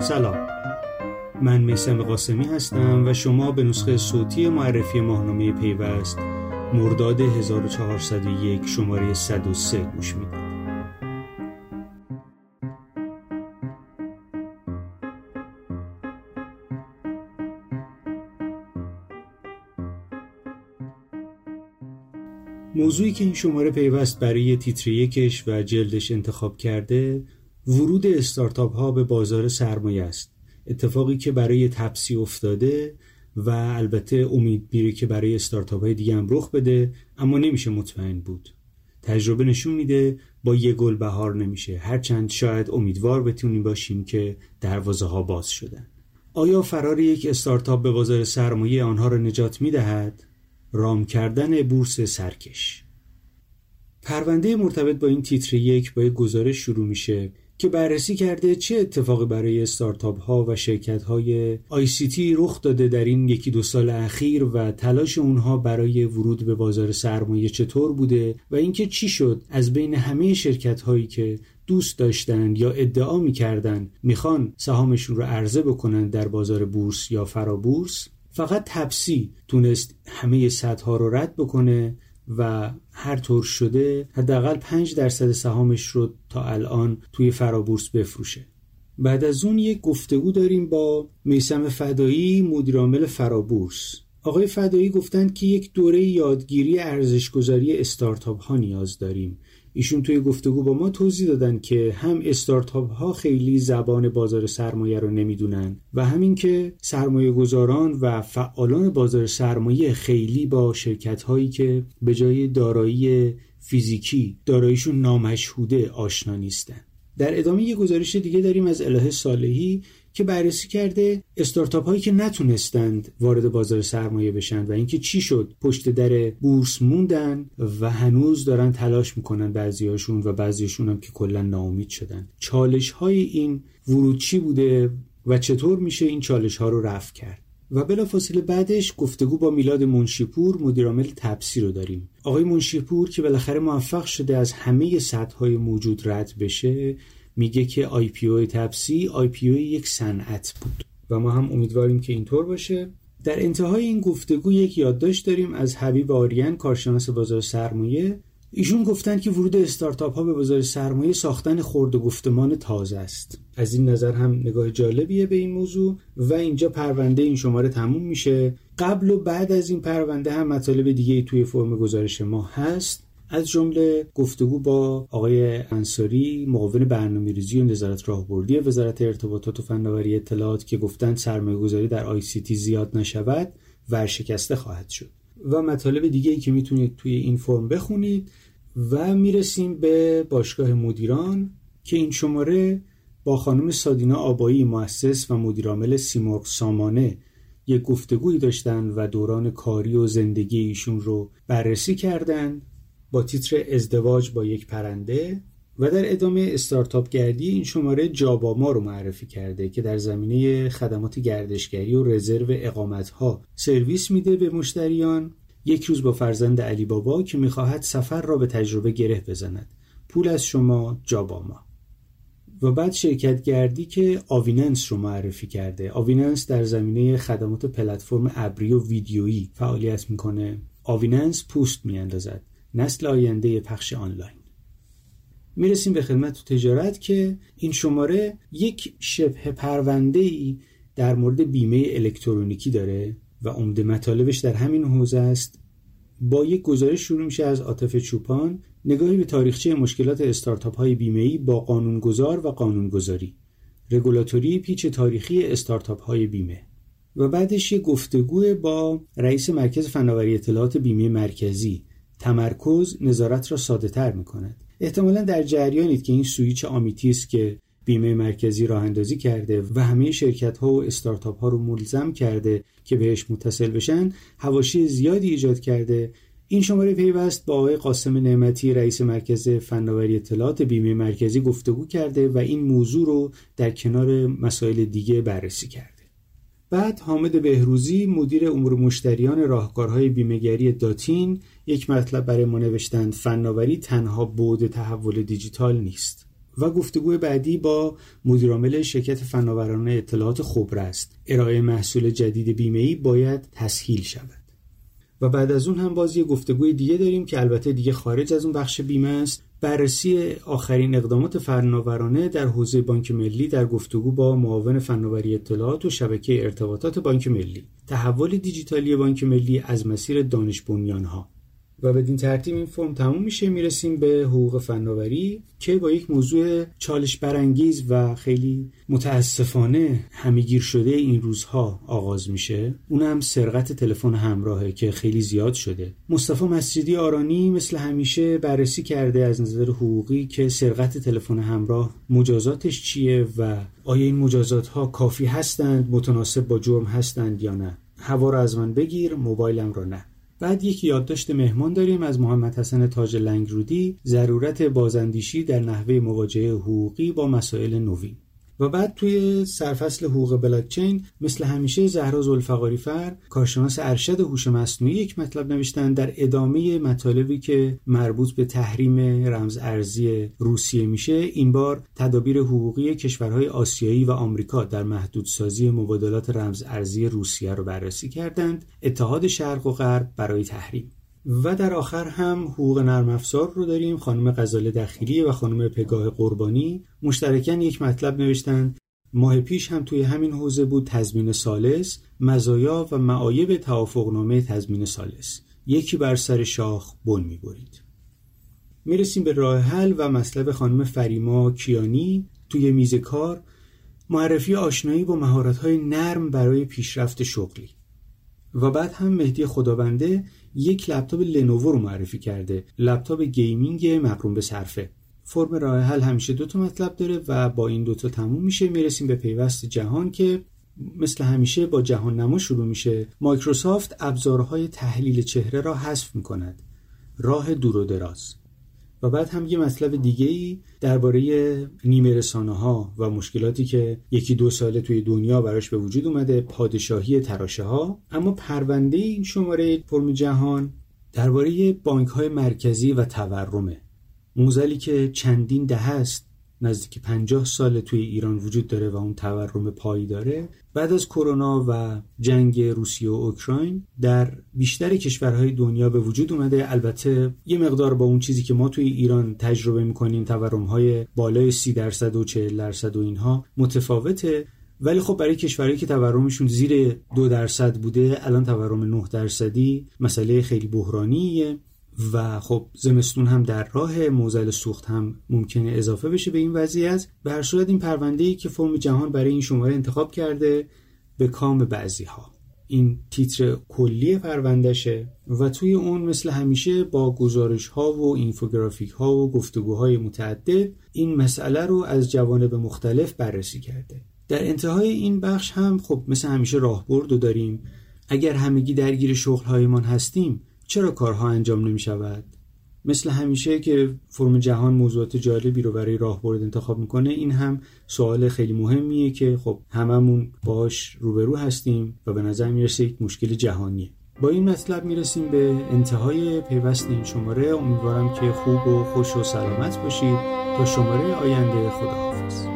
سلام. من میسم قاسمی هستم و شما به نسخه صوتی معرفی ماهنامه پیوست مرداد 1401 شماره 103 گوش می‌دید موضوعی که این شماره پیوست برای تیتر یکش و جلدش انتخاب کرده ورود استارتاپ ها به بازار سرمایه است. اتفاقی که برای تپسی افتاده و البته امید میره که برای استارتاپ های دیگه هم رخ بده اما نمیشه مطمئن بود. تجربه نشون میده با یه گل بهار نمیشه. هرچند شاید امیدوار بتونیم باشیم که دروازه ها باز شدن. آیا فرار یک استارتاپ به بازار سرمایه آنها را نجات می‌دهد؟ رام کردن بورس سرکش. پرونده مرتبط با این تیتر یک با یک گزارش شروع میشه. که بررسی کرده چه اتفاقی برای استارتاپ ها و شرکت های تی رخ داده در این یکی دو سال اخیر و تلاش اونها برای ورود به بازار سرمایه چطور بوده و اینکه چی شد؟ از بین همه شرکت هایی که دوست داشتند یا ادعا می‌کردند می‌خوان سهامشون رو عرضه بکنن در بازار بورس یا فرابورس؟ فقط تپسی تونست همه سطح ها رو رد بکنه و هر طور شده حداقل 5 درصد سهامش رو تا الان توی فرابورس بفروشه. بعد از اون یک گفتگو داریم با میسم فدایی مدیرعامل فرابورس. آقای فدایی گفتند که یک دوره یادگیری ارزشگذاری استارتاپ ها نیاز داریم. ایشون توی گفتگو با ما توضیح دادن که هم استارتاپ ها خیلی زبان بازار سرمایه رو نمی‌دونن و همین که سرمایه گذاران و فعالان بازار سرمایه خیلی با شرکت هایی که به جای دارایی فیزیکی داراییشون نامشهوده آشنا نیستن. در ادامه یه گزارش دیگه داریم از الهه صالحی که بررسی کرده استارتاپ هایی که نتونستند وارد بازار سرمایه بشن و اینکه چی شد. پشت در بورس موندن و هنوز دارن تلاش می‌کنن بعضیاشون و بعضیشون هم که کلا ناامید شدن. چالش های این ورود چی بوده و چطور میشه این چالش ها رو رفع کرد؟ و بلافاصله بعدش گفتگو با میلاد منشیپور مدیرعامل تپسی رو داریم. آقای منشیپور که بالاخره موفق شده از همه سطح موجود رد بشه میگه که آی پی او تپسی آی پی او یک صنعت بود. و ما هم امیدواریم که اینطور باشه. در انتهای این گفتگو یک یادداشت داریم از حبیب آریان کارشناس بازار سرمایه. ایشون گفتن که ورود استارتاپ ها به بازار سرمایه ساختن خرد و گفتمان تازه است. از این نظر هم نگاه جالبیه به این موضوع و اینجا پرونده این شماره تموم میشه. قبل و بعد از این پرونده هم مطالب دیگه توی فرم گزارش ما هست. از جمله گفتگو با آقای انصاری معاون برنامه‌ریزی و نظارت راهبردی وزارت ارتباطات و فناوری اطلاعات که گفتند سرمایه‌گذاری در ICT زیاد نشود ورشکسته خواهد شد. و مطالب دیگه ای که می‌تونید توی این فرم بخونید و می‌رسیم به باشگاه مدیران که این شماره با خانم سادینا آبایی مؤسس و مدیرعامل سیمرغ سامانه یک گفتگویی داشتن و دوران کاری و زندگی ایشون رو بررسی کردند. با تیتر ازدواج با یک پرنده و در ادامه استارتاپ گردی این شماره جاباما رو معرفی کرده که در زمینه خدمات گردشگری و رزرو اقامت ها سرویس میده به مشتریان. یک روز با فرزند علی بابا که می‌خواهد سفر را به تجربه گره بزند. پول از شما جاباما و بعد شرکت گردی که آویننس رو معرفی کرده. آویننس در زمینه خدمات پلتفرم ابری و ویدیویی فعالیت می‌کنه. آویننس پوست میاندازد. نسل آینده پخش آنلاین. می‌رسیم به خدمت تجارت که این شماره یک شبه پرونده ای در مورد بیمه الکترونیکی داره و عمده مطالبش در همین حوزه است. با یک گزارش شروع میشه از عاطف چوپان نگاهی به تاریخچه مشکلات استارتاپ های بیمه ای با قانونگذار و قانونگذاری. رگولاتوری پیچ تاریخی استارتاپ های بیمه. و بعدش یک گفتگو با رئیس مرکز فناوری اطلاعات بیمه مرکزی. تمرکز نظارت را ساده تر می کند. احتمالا در جریانید که این سویچ آمیتیس که بیمه مرکزی راه اندازی کرده و همه شرکت ها و استارتاپ ها رو ملزم کرده که بهش متصل بشن هواشی زیادی ایجاد کرده این شماره پیوست با آقای قاسم نعمتی رئیس مرکز فناوری اطلاعات بیمه مرکزی گفتگو کرده و این موضوع رو در کنار مسائل دیگه بررسی کرده بعد حامد بهروزی مدیر امور مشتریان راهکارهای بیمهگری داتین یک مطلب برای ما نوشتند فناوری تنها بود تحول دیجیتال نیست. و گفتگوی بعدی با مدیرعامل شرکت فناورانه اطلاعات خبره است. ارائه محصول جدید بیمه باید تسهیل شود. و بعد از اون هم باز یه گفتگوی دیگه داریم که البته دیگه خارج از اون بخش بیمه است. بررسی آخرین اقدامات فناورانه در حوزه بانک ملی در گفتگو با معاون فناوری اطلاعات و شبکه ارتباطات بانک ملی. تحول دیجیتالی بانک ملی از مسیر دانش ها و بدین ترتیب این فرم تموم میشه. می‌رسیم به حقوق فناوری که با یک موضوع چالش برانگیز و خیلی متاسفانه همیگیر شده این روزها آغاز میشه. اونم سرقت تلفن همراهه که خیلی زیاد شده. مصطفی مسجدی آرانی مثل همیشه بررسی کرده از نظر حقوقی که سرقت تلفن همراه مجازاتش چیه و آیا این مجازات ها کافی هستند متناسب با جرم هستند یا نه. هوا رو از من بگیر موبایلم رو نه. بعد یک یادداشت مهمان داریم از محمد حسن تاج لنگرودی ضرورت بازاندیشی در نحوه مواجهه حقوقی با مسائل نوین. و بعد توی سرفصل حقوق بلاکچین مثل همیشه زهرا زلفقاری فر کارشناس ارشد هوش مصنوعی یک مطلب نوشتن در ادامه مطالبی که مربوط به تحریم رمز ارزی روسیه میشه این بار تدابیر حقوقی کشورهای آسیایی و آمریکا در محدودسازی مبادلات رمز ارزی روسیه رو بررسی کردند اتحاد شرق و غرب برای تحریم. و در آخر هم حقوق نرم افزار رو داریم خانم غزال دخیلی و خانم پگاه قربانی. مشترکن یک مطلب نوشتن. ماه پیش هم توی همین حوزه بود تضمین سالس مزایا و معایب توافقنامه تضمین سالس یکی بر سر شاخ بن می‌برید. می‌رسیم به راه حل و مطلب خانم فریما کیانی. توی میز کار معرفی آشنایی با مهارت‌های نرم برای پیشرفت شغلی. و بعد هم مهدی خدابنده یک لپتاپ Lenovo رو معرفی کرده. لپتاپ gaming مقرون به صرفه. فرم راه حل همیشه دو تا مطلب داره و با این دوتا تموم میشه. می‌رسیم به پیوست جهان که مثل همیشه با جهان نما شروع میشه. مایکروسافت ابزارهای تحلیل چهره را حذف می‌کند. راه دور و دراز. و بعد هم یه مطلب دیگه ای درباره نیمه رسانه ها و مشکلاتی که یکی دو ساله توی دنیا براش به وجود اومده پادشاهی تراشه ها اما پرونده این شماره فرم جهان درباره بانک های مرکزی و تورمه. موزلی که چندین دهه است نزدیک 50 سال توی ایران وجود داره و اون تورم پایی داره. بعد از کرونا و جنگ روسیه و اوکراین در بیشتر کشورهای دنیا به وجود اومده. البته یه مقدار با اون چیزی که ما توی ایران تجربه می‌کنیم تورم های بالای 30 درصد و 40 درصد و اینها متفاوته. ولی خب برای کشورهایی که تورمشون زیر دو درصد بوده الان تورم 9 درصدی مسئله خیلی بحرانیه. و خب زمستون هم در راه موزل سوخت هم ممکنه اضافه بشه به این وضعیت. به هر صورت این پرونده ای که فرم جهان برای این شماره انتخاب کرده به کام بعضی ها این تیتر کلی پروندهشه و توی اون مثل همیشه با گزارش ها و اینفوگرافیک ها و گفتگوهای متعدد این مسئله رو از جوانب مختلف بررسی کرده. در انتهای این بخش هم خب مثل همیشه راهبرد رو داریم. اگر همگی درگیر شغل هایمان هستیم چرا کارها انجام نمی شود؟ مثل همیشه که فرم جهان موضوعات جالبی رو برای راهبرد انتخاب می‌کنه این هم سوال خیلی مهمیه که خب هممون باش روبرو هستیم و به نظر می‌رسه یک مشکل جهانیه. با این مطلب می‌رسیم به انتهای پیوست این شماره. امیدوارم که خوب و خوش و سلامت باشید. تا شماره آینده خداحافظ.